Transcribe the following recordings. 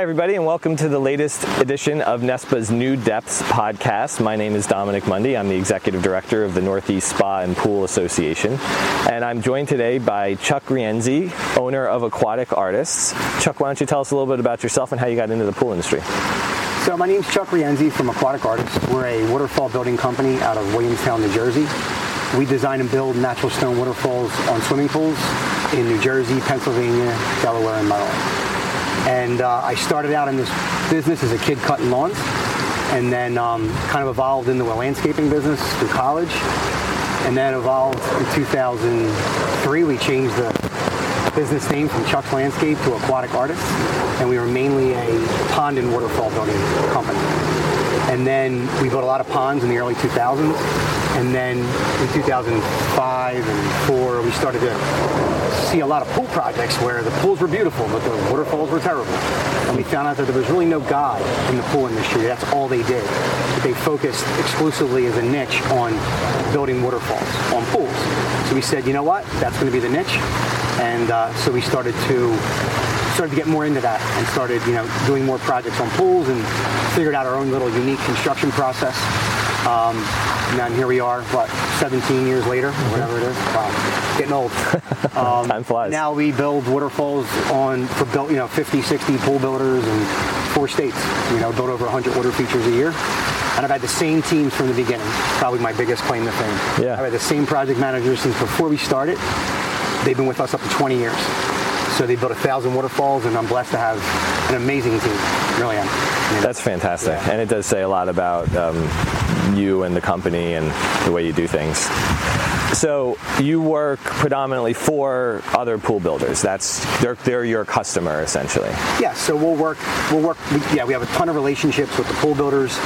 Hi, everybody, and welcome to the latest edition of NESPA's New Depths podcast. My name is Dominic Mundy. I'm the executive director of the Northeast Spa and Pool Association, and I'm joined today by Chuck Rienzi, owner of Aquatic Artists. Chuck, why don't you tell us a little bit about yourself and how you got into the pool industry? So my name's Chuck Rienzi from Aquatic Artists. We're a waterfall building company out of Williamstown, New Jersey. We design and build natural stone waterfalls on swimming pools in New Jersey, Pennsylvania, Delaware, and Maryland. And uh, I started out in this business as a kid cutting lawns, and then um, kind of evolved into a landscaping business through college. And then evolved in 2003. We changed the business name from Chuck's Landscape to Aquatic Artists, and we were mainly a pond and waterfall building company. And then we built a lot of ponds in the early 2000s. And then in 2005 and 4, we started to see a lot of pool projects where the pools were beautiful, but the waterfalls were terrible. And we found out that there was really no God in the pool industry. That's all they did. They focused exclusively as a niche on building waterfalls, on pools. So we said, you know what? That's going to be the niche. And uh, so we started to started to get more into that and started, you know, doing more projects on pools and figured out our own little unique construction process. Um, and here we are, what, 17 years later, or whatever it is. Wow, getting old. Um, Time flies. Now we build waterfalls on for built, you know, 50, 60 pool builders in four states. You know, build over 100 water features a year. And I've had the same teams from the beginning. Probably my biggest claim to fame. Yeah. I've had the same project managers since before we started. They've been with us up to 20 years. So they built a thousand waterfalls, and I'm blessed to have an amazing team. Really am. I mean, That's fantastic, Yeah. and it does say a lot about um, you and the company and the way you do things. So you work predominantly for other pool builders. That's they're, they're your customer essentially. Yeah, so we'll work. We'll work. We, yeah, we have a ton of relationships with the pool builders,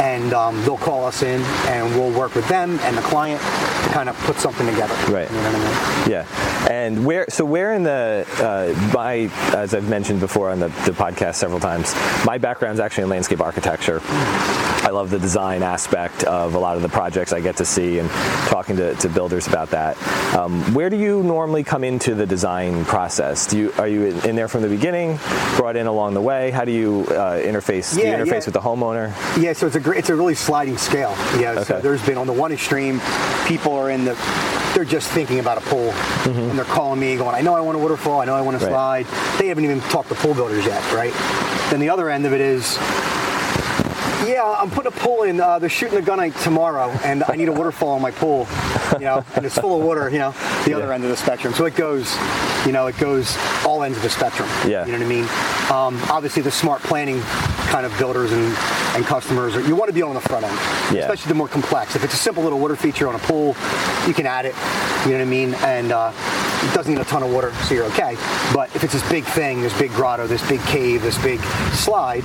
and um, they'll call us in, and we'll work with them and the client to kind of put something together. Right. You know what I mean? Yeah, and where so where in the uh, my as I've mentioned before on the, the podcast several times, my background is actually in landscape architecture. I love the design aspect of a lot of the projects I get to see and talking to, to builders about that. Um, where do you normally come into the design process? Do you are you in, in there from the beginning, brought in along the way? How do you uh, interface? do you Yeah, interface yeah. with the homeowner? Yeah, so it's a great, it's a really sliding scale. Yeah, so there's been on the one extreme, people are in the, they're just thinking about a pool, and they're calling me, going, I know I want a waterfall, I know I want Mm-hmm. Right. slide. They haven't even talked to pool builders yet, right? Then the other end of it is, yeah, I'm putting a pool in. Uh, they're shooting a gunite tomorrow, and I need a waterfall on my pool, you know, and it's full of water. You know, the other Yeah. end of the spectrum. So it goes, you know, it goes all ends of the spectrum. Yeah. You know what I mean? Um, obviously, the smart planning kind of builders and, and customers, are, you want to be on the front end, Yeah. especially the more complex. If it's a simple little water feature on a pool, you can add it. You know what I mean? And uh, it doesn't need a ton of water, so you're okay. But if it's this big thing, this big grotto, this big cave, this big slide,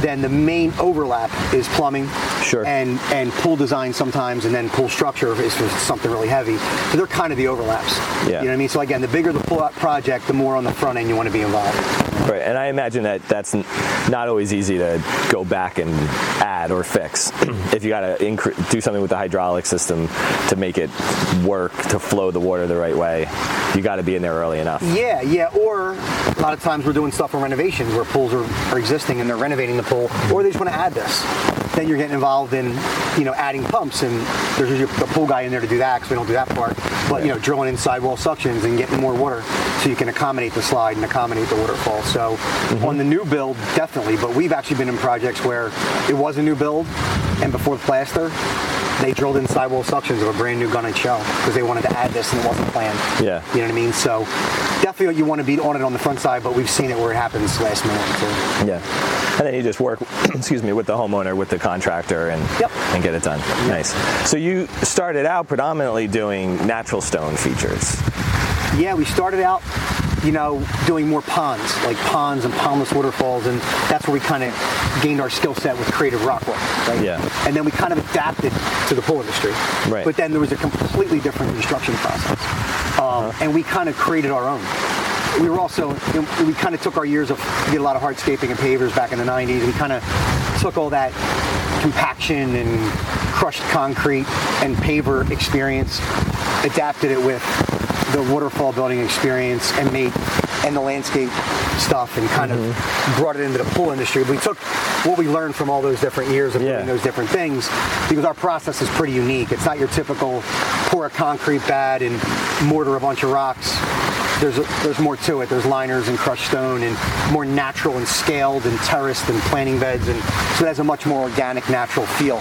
then the main overlap is plumbing Sure. and and pool design sometimes, and then pool structure is something really heavy. So they're kind of the overlaps. Yeah. You know what I mean? So again, the bigger the project, the more on the front end you want to be involved. Right, and I imagine that that's not always easy to go back and add or fix. if you got to incre- do something with the hydraulic system to make it work to flow the water the right way, you got to be in there early enough. Yeah, yeah. Or a lot of times we're doing stuff for renovations where pools are, are existing and they're renovating the pool, or they just want to add this. Then you're getting involved in, you know, adding pumps, and there's a pool guy in there to do that because we don't do that part. But you know, drilling in sidewall suctions and getting more water so you can accommodate the slide and accommodate the waterfall. So mm-hmm. on the new build, definitely. But we've actually been in projects where it was a new build, and before the plaster, they drilled in sidewall suctions of a brand new gunite shell because they wanted to add this and it wasn't planned. Yeah. You know what I mean? So definitely you want to be on it on the front side, but we've seen it where it happens last minute too. Yeah, and then you just work, excuse me, with the homeowner, with the contractor, and Yep. and get it done. Nice. So you started out predominantly doing natural stone features. Yeah, we started out, you know, doing more ponds, like ponds and pondless waterfalls, and that's where we kind of gained our skill set with creative rock work, right? Yeah. And then we kind of adapted to the pool industry. Right. But then there was a completely different construction process, um, and we kind of created our own. We were also, we kind of took our years of, we did a lot of hardscaping and pavers back in the 90s, and kind of took all that compaction and crushed concrete and paver experience, adapted it with the waterfall building experience and made and the landscape stuff and kind Mm-hmm. of brought it into the pool industry. We took what we learned from all those different years of Yeah. doing those different things because our process is pretty unique. It's not your typical pour a concrete pad and mortar a bunch of rocks. There's a, there's more to it. There's liners and crushed stone and more natural and scaled and terraced and planting beds and so it has a much more organic, natural feel.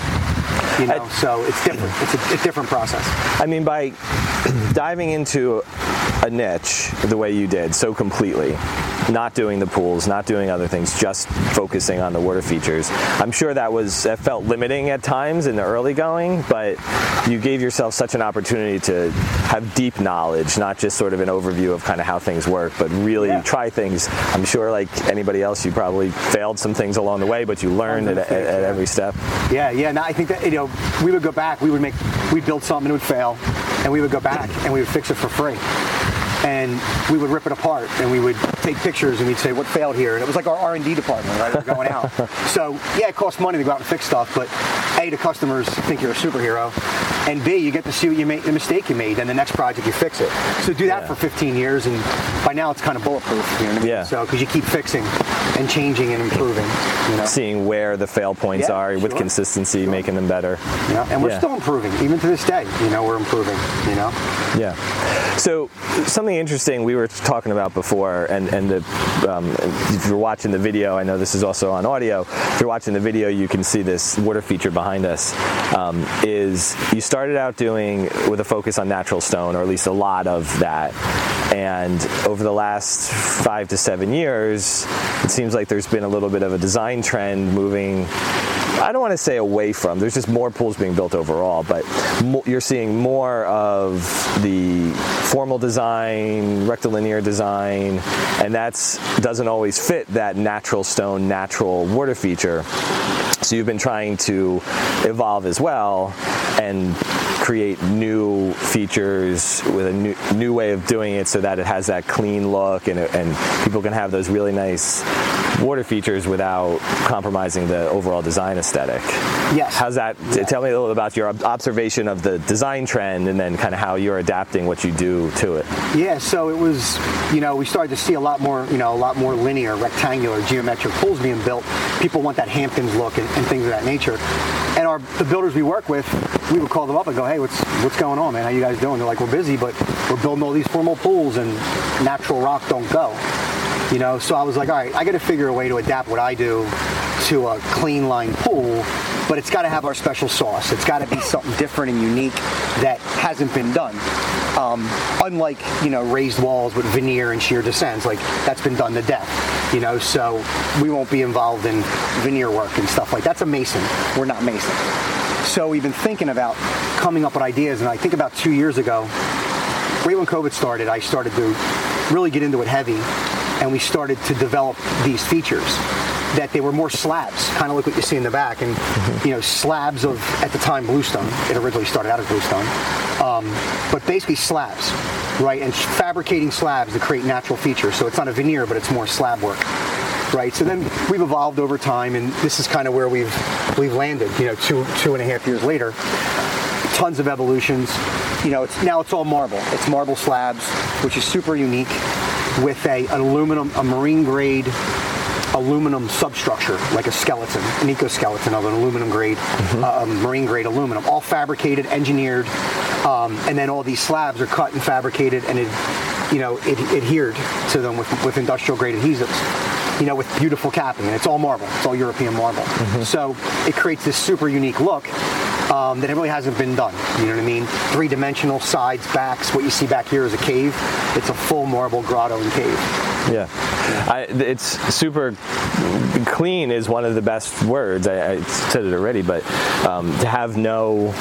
You know, I- so it's different. It's a, a different process. I mean, by diving into a niche the way you did so completely, not doing the pools, not doing other things, just focusing on the water features. I'm sure that was that felt limiting at times in the early going, but you gave yourself such an opportunity to have deep knowledge, not just sort of an overview of kind of how things work, but really Yeah. try things. I'm sure, like anybody else, you probably failed some things along the way, but you learned at, at, at yeah. every step. Yeah, yeah. No, I think that you know we would go back. We would make we'd build something and it would fail, and we would go back and we would fix it for free. And we would rip it apart and we would take pictures and we'd say what failed here. And it was like our R and D department, right? Going out. so yeah, it costs money to go out and fix stuff, but a the customers think you're a superhero, and b you get to see what you made, the mistake you made, and the next project you fix it. So do that Yeah. for 15 years, and by now it's kind of bulletproof. You know what I mean? Yeah. So because you keep fixing and changing and improving. You know. Seeing where the fail points Yeah, are with sure. consistency, making them better. You know, and we're Yeah. still improving, even to this day. You know, we're improving. You know, Yeah. So something interesting we were talking about before, and and the, um, if you're watching the video, I know this is also on audio. If you're watching the video, you can see this water feature behind us. Um, is you started out doing with a focus on natural stone, or at least a lot of that, and over the last five to seven years, it seems like there's been a little bit of a design trend moving I don't want to say away from. There's just more pools being built overall, but you're seeing more of the formal design, rectilinear design, and that's doesn't always fit that natural stone, natural water feature. So you've been trying to evolve as well and create new features with a new, new way of doing it so that it has that clean look and, and people can have those really nice water features without compromising the overall design aesthetic. Yes. How's that? Tell me a little about your observation of the design trend and then kind of how you're adapting what you do to it. Yeah, so it was, you know, we started to see a lot more, you know, a lot more linear, rectangular, geometric pools being built. People want that Hamptons look and, and things of that nature. And our the builders we work with, we would call them up and go, hey, what's what's going on, man? How you guys doing? They're like, we're busy, but we're building all these formal pools and natural rock don't go. You know, so I was like, all right, I got to figure a way to adapt what I do to a clean line pool, but it's got to have our special sauce. It's got to be something different and unique that hasn't been done. Um, unlike you know raised walls with veneer and sheer descents, like that's been done to death. You know, so we won't be involved in veneer work and stuff like that's a mason. We're not mason. So we've been thinking about coming up with ideas, and I think about two years ago, right when COVID started, I started to really get into it heavy, and we started to develop these features that they were more slabs, kind of like what you see in the back, and you know slabs of at the time bluestone. It originally started out as bluestone, um, but basically slabs, right? And fabricating slabs to create natural features. So it's not a veneer, but it's more slab work. Right, so then we've evolved over time, and this is kind of where we've we've landed. You know, two two and a half years later, tons of evolutions. You know, it's now it's all marble. It's marble slabs, which is super unique, with a an aluminum, a marine grade aluminum substructure, like a skeleton, an exoskeleton of an aluminum grade, uh, marine grade aluminum, all fabricated, engineered, um, and then all these slabs are cut and fabricated and, it, you know, it, adhered to them with, with industrial grade adhesives. You know, with beautiful capping, and it's all marble. It's all European marble. So it creates this super unique look um, that it really hasn't been done. You know what I mean? Three-dimensional sides, backs. What you see back here is a cave. It's a full marble grotto and cave. Yeah, I, it's super clean is one of the best words. I, I said it already, but um, to have no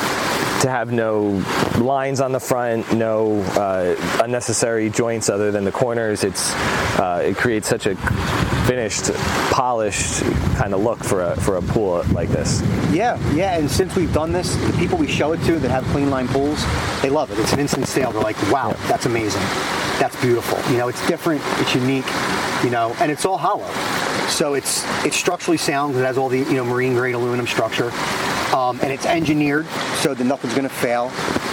to have no lines on the front, no uh, unnecessary joints other than the corners. It's uh, it creates such a finished, polished kind of look for a for a pool like this. Yeah, yeah, and since we've done this, the people we show it to that have clean line pools, they love it. It's an instant sale. They're like, wow, that's amazing. That's beautiful. You know, it's different, it's unique, you know, and it's all hollow. So it's it's structurally sound. It has all the you know marine grade aluminum structure. Um, and it's engineered so that nothing's going to fail.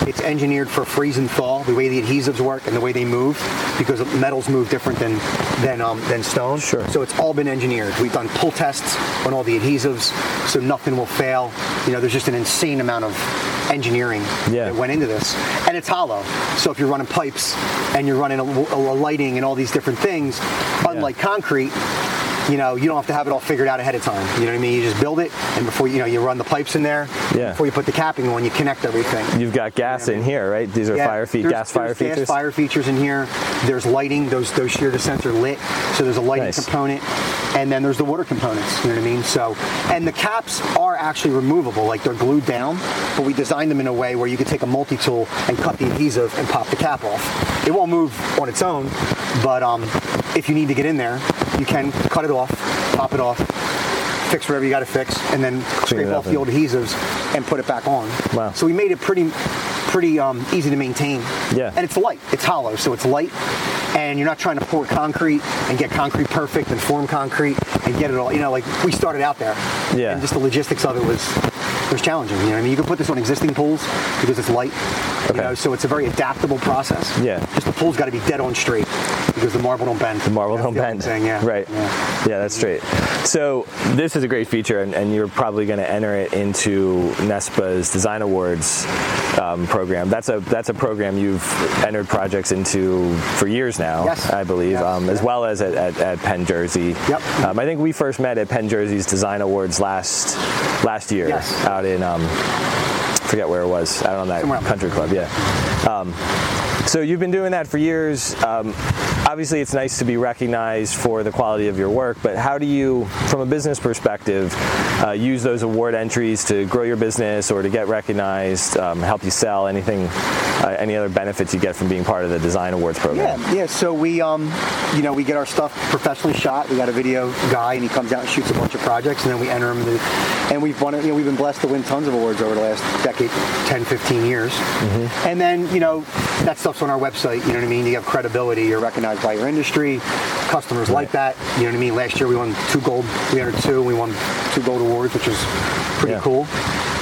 It's engineered for freeze and thaw, the way the adhesives work and the way they move, because metals move different than than um, than stone. Sure. So it's all been engineered. We've done pull tests on all the adhesives, so nothing will fail. You know, there's just an insane amount of engineering Yeah. that went into this, and it's hollow. So if you're running pipes and you're running a, a lighting and all these different things, unlike concrete, you know, you don't have to have it all figured out ahead of time. You know what I mean? You just build it, and before you know, you run the pipes in there. Yeah. Before you put the capping on, you connect everything. You've got gas in here, right? These are Yeah, fire feet, gas fire features. Gas fire features in here. There's lighting. Those those shear descents are lit, so there's a lighting Nice. component, and then there's the water components. You know what I mean? So, and the caps are actually removable, like they're glued down, but we designed them in a way where you could take a multi-tool and cut the adhesive and pop the cap off. It won't move on its own, but um, if you need to get in there, you can cut it off, pop it off. Fix whatever you got to fix, and then scrape it up off the old adhesives and put it back on. Wow. So we made it pretty, pretty um, easy to maintain. Yeah. And it's light. It's hollow, so it's light, and you're not trying to pour concrete and get concrete perfect and form concrete and get it all. You know, like we started out there. Yeah. And just the logistics of it was was challenging. You know, I mean, you can put this on existing pools because it's light. Okay. You know, so it's a very adaptable process. Yeah. Just the pool's got to be dead on straight because the marble don't bend. The marble That's don't the bend. Thing, yeah. Right. Yeah. Yeah. that's straight. So this is a great feature, and, and you're probably going to enter it into NESPA's Design Awards um, program. That's a that's a program you've entered projects into for years now, Yes. I believe, Yes. um, as well as at, at, at Penn Jersey. Yep. Um, I think we first met at Penn Jersey's Design Awards last last year Yes. out in um, forget where it was out on that Somewhere country club. Yeah. Um, so you've been doing that for years. Um, obviously, it's nice to be recognized for the quality of your work, but how do you, from a business perspective, uh, use those award entries to grow your business or to get recognized, um, help you sell anything, uh, any other benefits you get from being part of the Design Awards program? Yeah, yeah. So we, um, you know, we get our stuff professionally shot. We got a video guy, and he comes out and shoots a bunch of projects, and then we enter them. To, and we've won, you know, we've been blessed to win tons of awards over the last decade, 10, 15 years. Mm-hmm. And then, you know, that stuff's on our website. You know what I mean? You have credibility. You're recognized by your industry. Customers like that. You know what I mean? Last year we won two gold. We entered two. We won two gold awards, which was pretty Yeah. cool.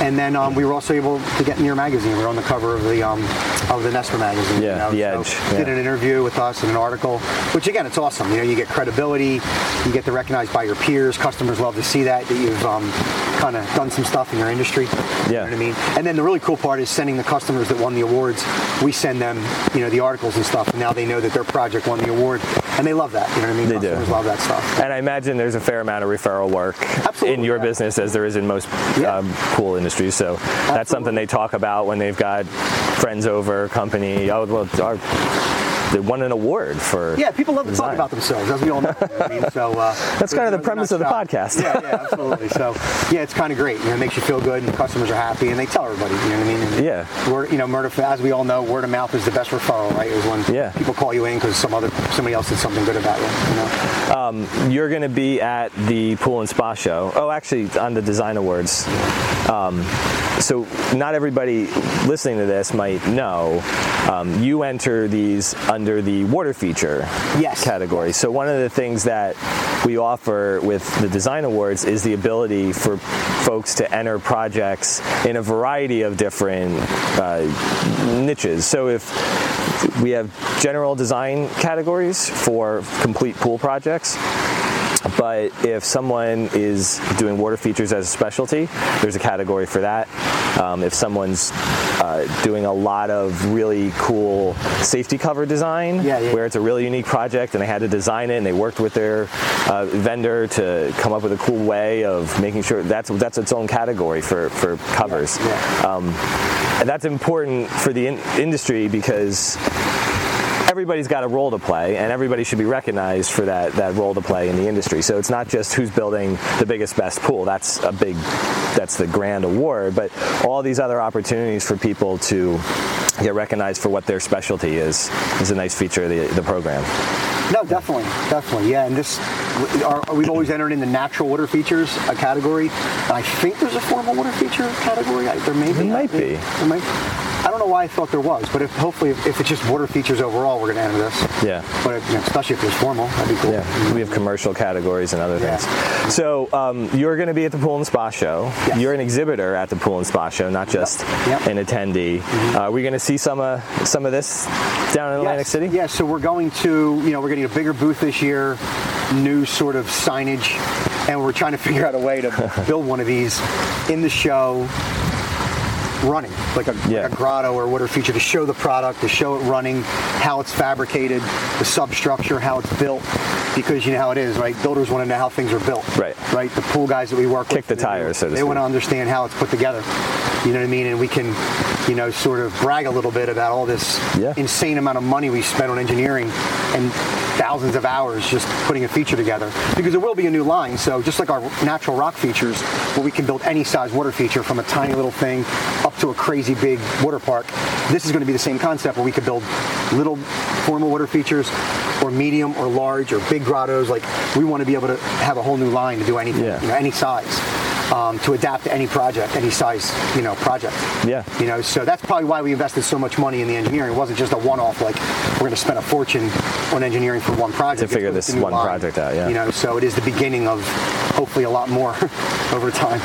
And then um, we were also able to get in your magazine. We were on the cover of the um, of the NESPA magazine. you Yeah, know, The so Edge, Did yeah. an interview with us and an article, which again, it's awesome. You know, you get credibility, you get to recognized by your peers. Customers love to see that that you've um, kind of done some stuff in your industry. Yeah. You know what I mean? And then the really cool part is sending the customers that won the awards. We send them, you know, the articles and stuff, and now they know that their project won the award, and they love that. You know what I mean? They do. love that stuff. And I imagine there's a fair amount of referral work Absolutely, in your yeah. business as there is in most Yeah. um, pool industries. So that's something they talk about when they've got friends over, company. Oh, well, our, they won an award for. Yeah, people love to talk about themselves, as we all know. you know what I mean? So uh, That's kind of the premise of the podcast. Yeah, yeah, absolutely. So yeah, it's kind of great. You know, it makes you feel good, and customers are happy, and they tell everybody. You know what I mean? And Yeah. Word, you know, murder. As we all know, word of mouth is the best referral, right? Is when Yeah. people call you in because some other somebody else did something good about you. You know? You're going to be at the Pool and Spa Show. Oh, actually, on the Design Awards. Um, so, not everybody listening to this might know um, you enter these under the water feature Yes. category. So, one of the things that we offer with the Design Awards is the ability for folks to enter projects in a variety of different uh, niches. So, if we have general design categories for complete pool projects. But if someone is doing water features as a specialty, there's a category for that. Um, if someone's uh, doing a lot of really cool safety cover design, Yeah, yeah. where it's a really unique project and they had to design it and they worked with their uh, vendor to come up with a cool way of making sure that's that's its own category for, for covers. Yeah. And that's important for the in- industry because everybody's got a role to play and everybody should be recognized for that, that role to play in the industry. So it's not just who's building the biggest, best pool. That's a big, that's the grand award, but all these other opportunities for people to get recognized for what their specialty is is a nice feature of the, the program. No, definitely, definitely, yeah. And this, our, we've always entered in the natural water features a category. I think there's a formal water feature category. There may be. There might be. There might. I don't know why I thought there was, but if hopefully if, if it's just water features overall, we're going to enter this. Yeah. But you know, especially if there's formal, that'd be cool. Yeah, we have commercial categories and other Yeah. things. So um, you're going to be at the Pool and Spa Show. Yes. You're an exhibitor at the Pool and Spa Show, not just Yep. Mm-hmm. an attendee. Uh, are we going to see some of some of this down in Atlantic Yes. City? Yeah, so we're going to, you know, we're getting a bigger booth this year, new sort of signage, and we're trying to figure out a way to build one of these in the show running, like a, Yeah. like a grotto or water feature to show the product, to show it running, how it's fabricated, the substructure, how it's built, because you know how it is, right? Builders want to know how things are built. Right. Right? The pool guys that we work Kick with. the they- tires, so to They speak. want to understand how it's put together. You know what I mean? And we can, you know, sort of brag a little bit about all this Yeah. insane amount of money we spent on engineering and thousands of hours just putting a feature together. Because there will be a new line. So just like our natural rock features, where we can build any size water feature from a tiny little thing up to a crazy big water park, this is going to be the same concept where we could build little formal water features or medium or large or big grottos. Like we want to be able to have a whole new line to do anything, Yeah. you know, any size. Um, to adapt to any project, any size, you know, project. Yeah. You know, so that's probably why we invested so much money in the engineering. It wasn't just a one-off, like we're going to spend a fortune on engineering for one project To figure this one line. project out, yeah. You know, so it is the beginning of hopefully a lot more over time.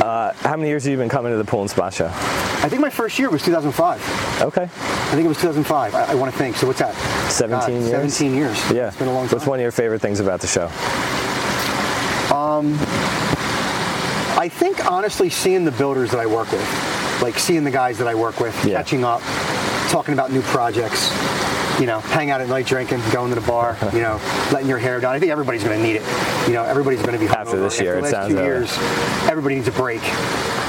Uh, how many years have you been coming to the Pool and Spa Show? I think my first year was 2005. Okay, I think it was 2005. I, I want to think. So what's that? 17 God, years. 17 years. Yeah. It's been a long time. What's one of your favorite things about the show? Um, I think honestly, seeing the builders that I work with, like seeing the guys that I work with, Yeah. catching up, talking about new projects, you know, hang out at night drinking, going to the bar, you know, letting your hair down. I think everybody's going to need it. You know, everybody's going to be After this year, After the last two years, everybody needs a break.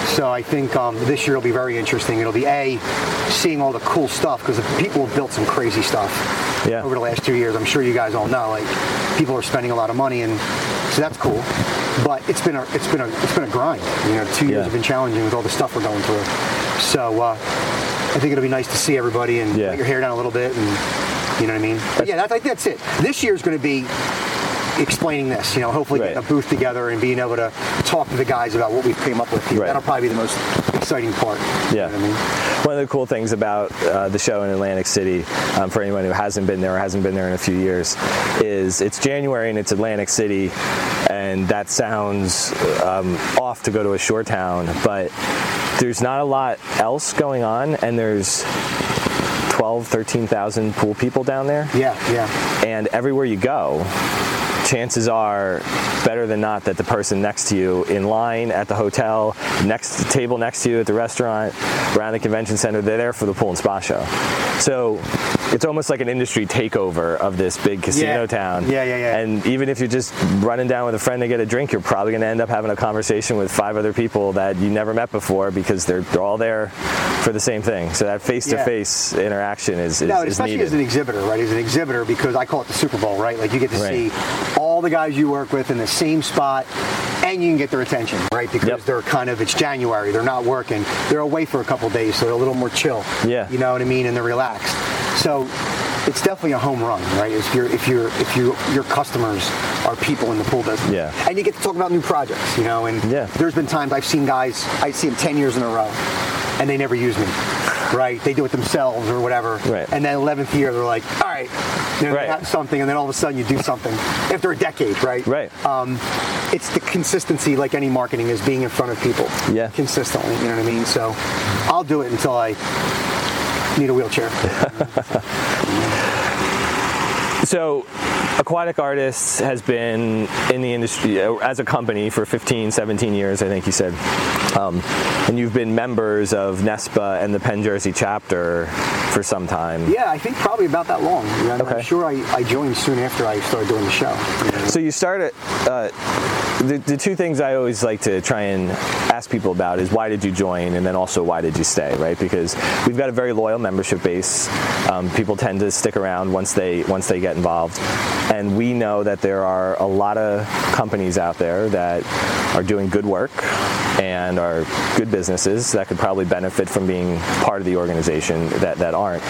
So I think um, this year will be very interesting. It'll be a seeing all the cool stuff because people have built some crazy stuff Yeah. over the last two years. I'm sure you guys all know. Like people are spending a lot of money, and so that's cool. But it's been a it's been a it's been a grind. You know, two years Yeah. have been challenging with all the stuff we're going through. So uh, I think it'll be nice to see everybody and Yeah. let your hair down a little bit, and you know what I mean. But yeah, that's like that's it. This year's going to be explaining this. You know, hopefully Right. getting a booth together and being able to talk to the guys about what we've came up with. Right. That'll probably be the most exciting part. You Yeah. know what I mean? One of the cool things about uh, the show in Atlantic City, um, for anyone who hasn't been there or hasn't been there in a few years, is it's January and it's Atlantic City, and that sounds um, off to go to a shore town, but there's not a lot else going on, and there's 12, 13,000 pool people down there. Yeah, yeah. and everywhere you go, chances are better than not that the person next to you in line at the hotel, next table next to you at the restaurant, around the convention center, they're there for the pool and spa show. So it's almost like an industry takeover of this big casino Yeah. town. Yeah, yeah, yeah. And even if you're just running down with a friend to get a drink, you're probably going to end up having a conversation with five other people that you never met before because they're, they're all there for the same thing. So that face-to-face interaction is, is, No, is especially needed. as an exhibitor, right? As an exhibitor, because I call it the Super Bowl, right? Like you get to Right. see all the guys you work with in the same spot, and you can get their attention, right? Because Yep. they're kind of it's January, they're not working, they're away for a couple days, so they're a little more chill. Yeah. you know what I mean, and they're relaxed. So it's definitely a home run, right? If you're if you're if you your customers are people in the pool business, Yeah. and you get to talk about new projects, you know, and Yeah. there's been times I've seen guys I see them ten years in a row, and they never use me. Right, they do it themselves or whatever, Right. and then 11th year, they're like, all right, you know, Right. something, and then all of a sudden you do something after a decade, right? Right. Um, it's the consistency, like any marketing, is being in front of people Yeah. consistently. You know what I mean? So I'll do it until I need a wheelchair. So, Aquatic Artists has been in the industry uh, as a company for 15, 17 years, I think you said. Um, and you've been members of NESPA and the Penn Jersey chapter for some time. yeah, I think probably about that long. You know, Okay. I'm sure I, I joined soon after I started doing the show. So you started. Uh, the, the two things I always like to try and ask people about is why did you join, and then also why did you stay, right? Because we've got a very loyal membership base. Um, people tend to stick around once they once they get involved, and we know that there are a lot of companies out there that are doing good work and are good businesses that could probably benefit from being part of the organization that, that aren't.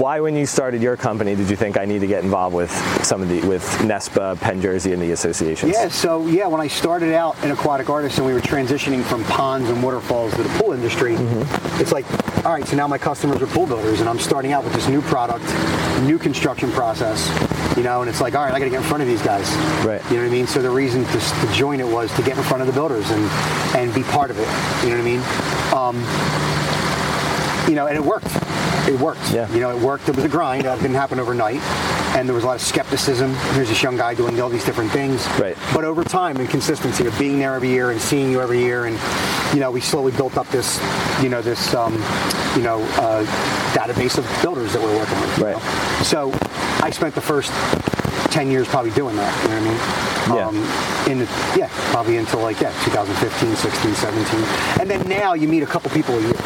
Why, when you started your company, did you think I need to get involved with some of the with NESPA, Penn Jersey, and the associations? Yeah, so yeah, when I started out in Aquatic Artists and we were transitioning from ponds and waterfalls to the pool industry, Mm-hmm. it's like, all right, so now my customers are pool builders, and I'm starting out with this new product, new construction process, you know, and it's like, all right, I got to get in front of these guys, Right. You know what I mean? So the reason to, to join it was to get in front of the builders and and be part of it. You know what I mean? Um, you know, and it worked. It worked. Yeah. You know, it worked. It was a grind. It didn't happen overnight. And there was a lot of skepticism. Here's this young guy doing all these different things. Right. But over time and consistency of being there every year and seeing you every year, and you know, we slowly built up this, you know, this, um, you know, uh, database of builders that we're working with. Right. know. So I spent the first 10 years probably doing that, you know what I mean? Yeah. Um, in the, yeah, probably until like, yeah, 2015, 16, 17. And then now you meet a couple people a year.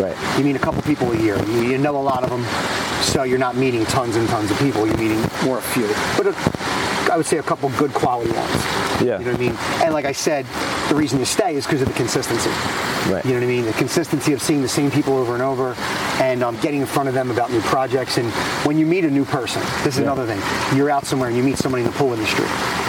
Right. You meet a couple people a year. You, you know a lot of them, so you're not meeting tons and tons of people. You're meeting more a few, but a, I would say a couple good quality ones. Yeah. You know what I mean? And like I said, the reason you stay is because of the consistency. Right. You know what I mean? The consistency of seeing the same people over and over, and um, getting in front of them about new projects. And when you meet a new person, this is Yeah. another thing. You're out somewhere and you meet somebody in the pool industry,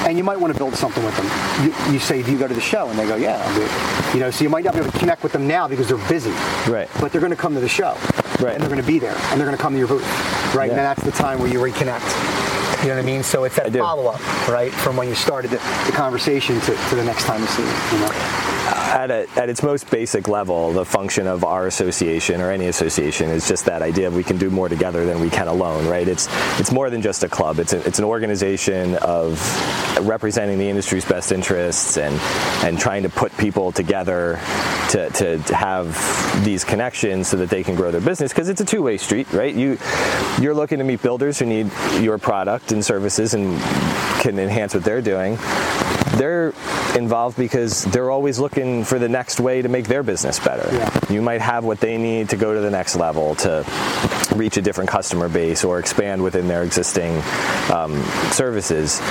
and you might want to build something with them. You, you say, "Do you go to the show?" And they go, "Yeah, I'll do it." You know, so you might not be able to connect with them now because they're busy Right. but they're going to come to the show, Right. And they're going to be there, and they're going to come to your booth, right? Yeah. And then that's the time where you reconnect. You know what I mean? So it's that follow up, right, from when you started the, the conversation to, to the next time you see it. You know? At, a, at its most basic level, the function of our association or any association is just that idea of we can do more together than we can alone, right? It's it's more than just a club. It's a, it's an organization of representing the industry's best interests and and trying to put people together to, to, to have these connections so that they can grow their business because it's a two-way street, right? You you're looking to meet builders who need your product and services and can enhance what they're doing they're involved because they're always looking for the next way to make their business better. Yeah. You might have what they need to go to the next level to reach a different customer base or expand within their existing um, services.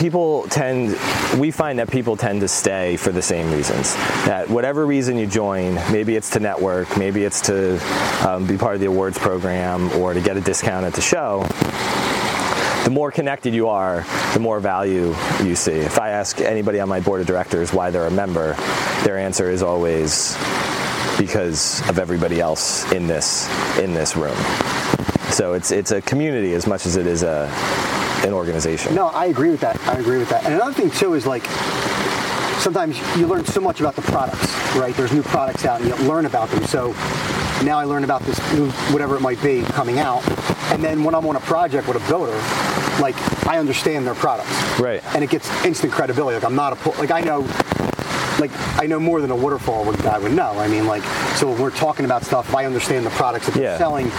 People tend, we find that people tend to stay for the same reasons. That whatever reason you join, maybe it's to network, maybe it's to um, be part of the awards program or to get a discount at the show, the more connected you are, the more value you see. If I ask anybody on my board of directors why they're a member, their answer is always because of everybody else in this in this room. So it's it's a community as much as it is a an organization. No, I agree with that. I agree with that. And another thing too is like sometimes you learn so much about the products, right? There's new products out and you learn about them. So now I learn about this new whatever it might be coming out. And then when I'm on a project with a builder, like I understand their products. Right. And it gets instant credibility. Like I'm not a like I know like I know more than a waterfall would guy would know. I mean like so when we're talking about stuff, if I understand the products that they're Yeah. selling,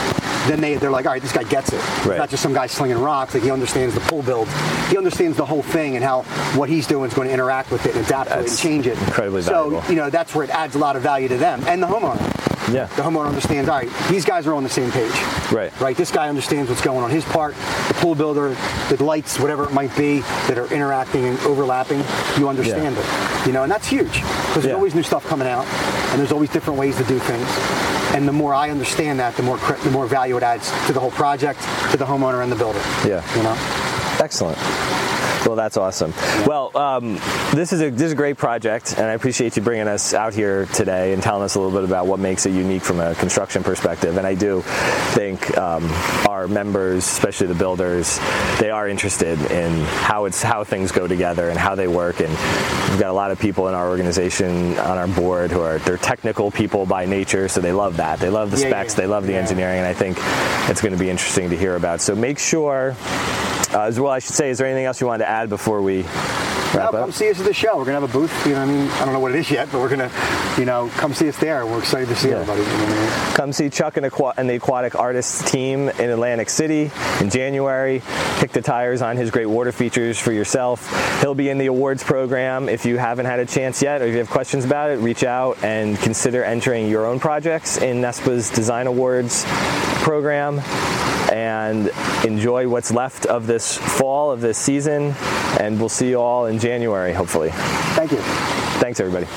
then they they're like, all right, this guy gets it. Right. Not just some guy slinging rocks. Like he understands the pull build. He understands the whole thing and how what he's doing is going to interact with it and adapt to it and change it. incredibly so, valuable. you know, that's where it adds a lot of value to them and the homeowner. Yeah. The homeowner understands, all right, these guys are on the same page. Right. Right. This guy understands what's going on his part. The pool builder, the lights, whatever it might be, that are interacting and overlapping, you understand it. You know, and that's huge. Because there's always new stuff coming out and there's always different ways to do things. And the more I understand that, the more the more value it adds to the whole project, to the homeowner and the builder. Yeah. You know? Excellent. Well, that's awesome. Well, um, this is a this is a great project, and I appreciate you bringing us out here today and telling us a little bit about what makes it unique from a construction perspective. And I do think um, our members, especially the builders, they are interested in how it's how things go together and how they work. And we've got a lot of people in our organization on our board who are they're technical people by nature, so they love that. They love the Yeah, specs, yeah. they love the Yeah. engineering, and I think it's going to be interesting to hear about. So make sure. Uh, as well, I should say, is there anything else you wanted to add before we No, wrap come see us at the show. We're gonna have a booth. You know, I mean, I don't know what it is yet, but we're gonna, you know, come see us there. We're excited to see Yeah. everybody. You know I mean? Come see Chuck and, Aqua- and the Aquatic Artists team in Atlantic City in January. Kick the tires on his great water features for yourself. He'll be in the awards program. If you haven't had a chance yet, or if you have questions about it, reach out and consider entering your own projects in NESPA's Design Awards program. And enjoy what's left of this fall of this season. And we'll see you all in January, hopefully. Thank you. Thanks, everybody.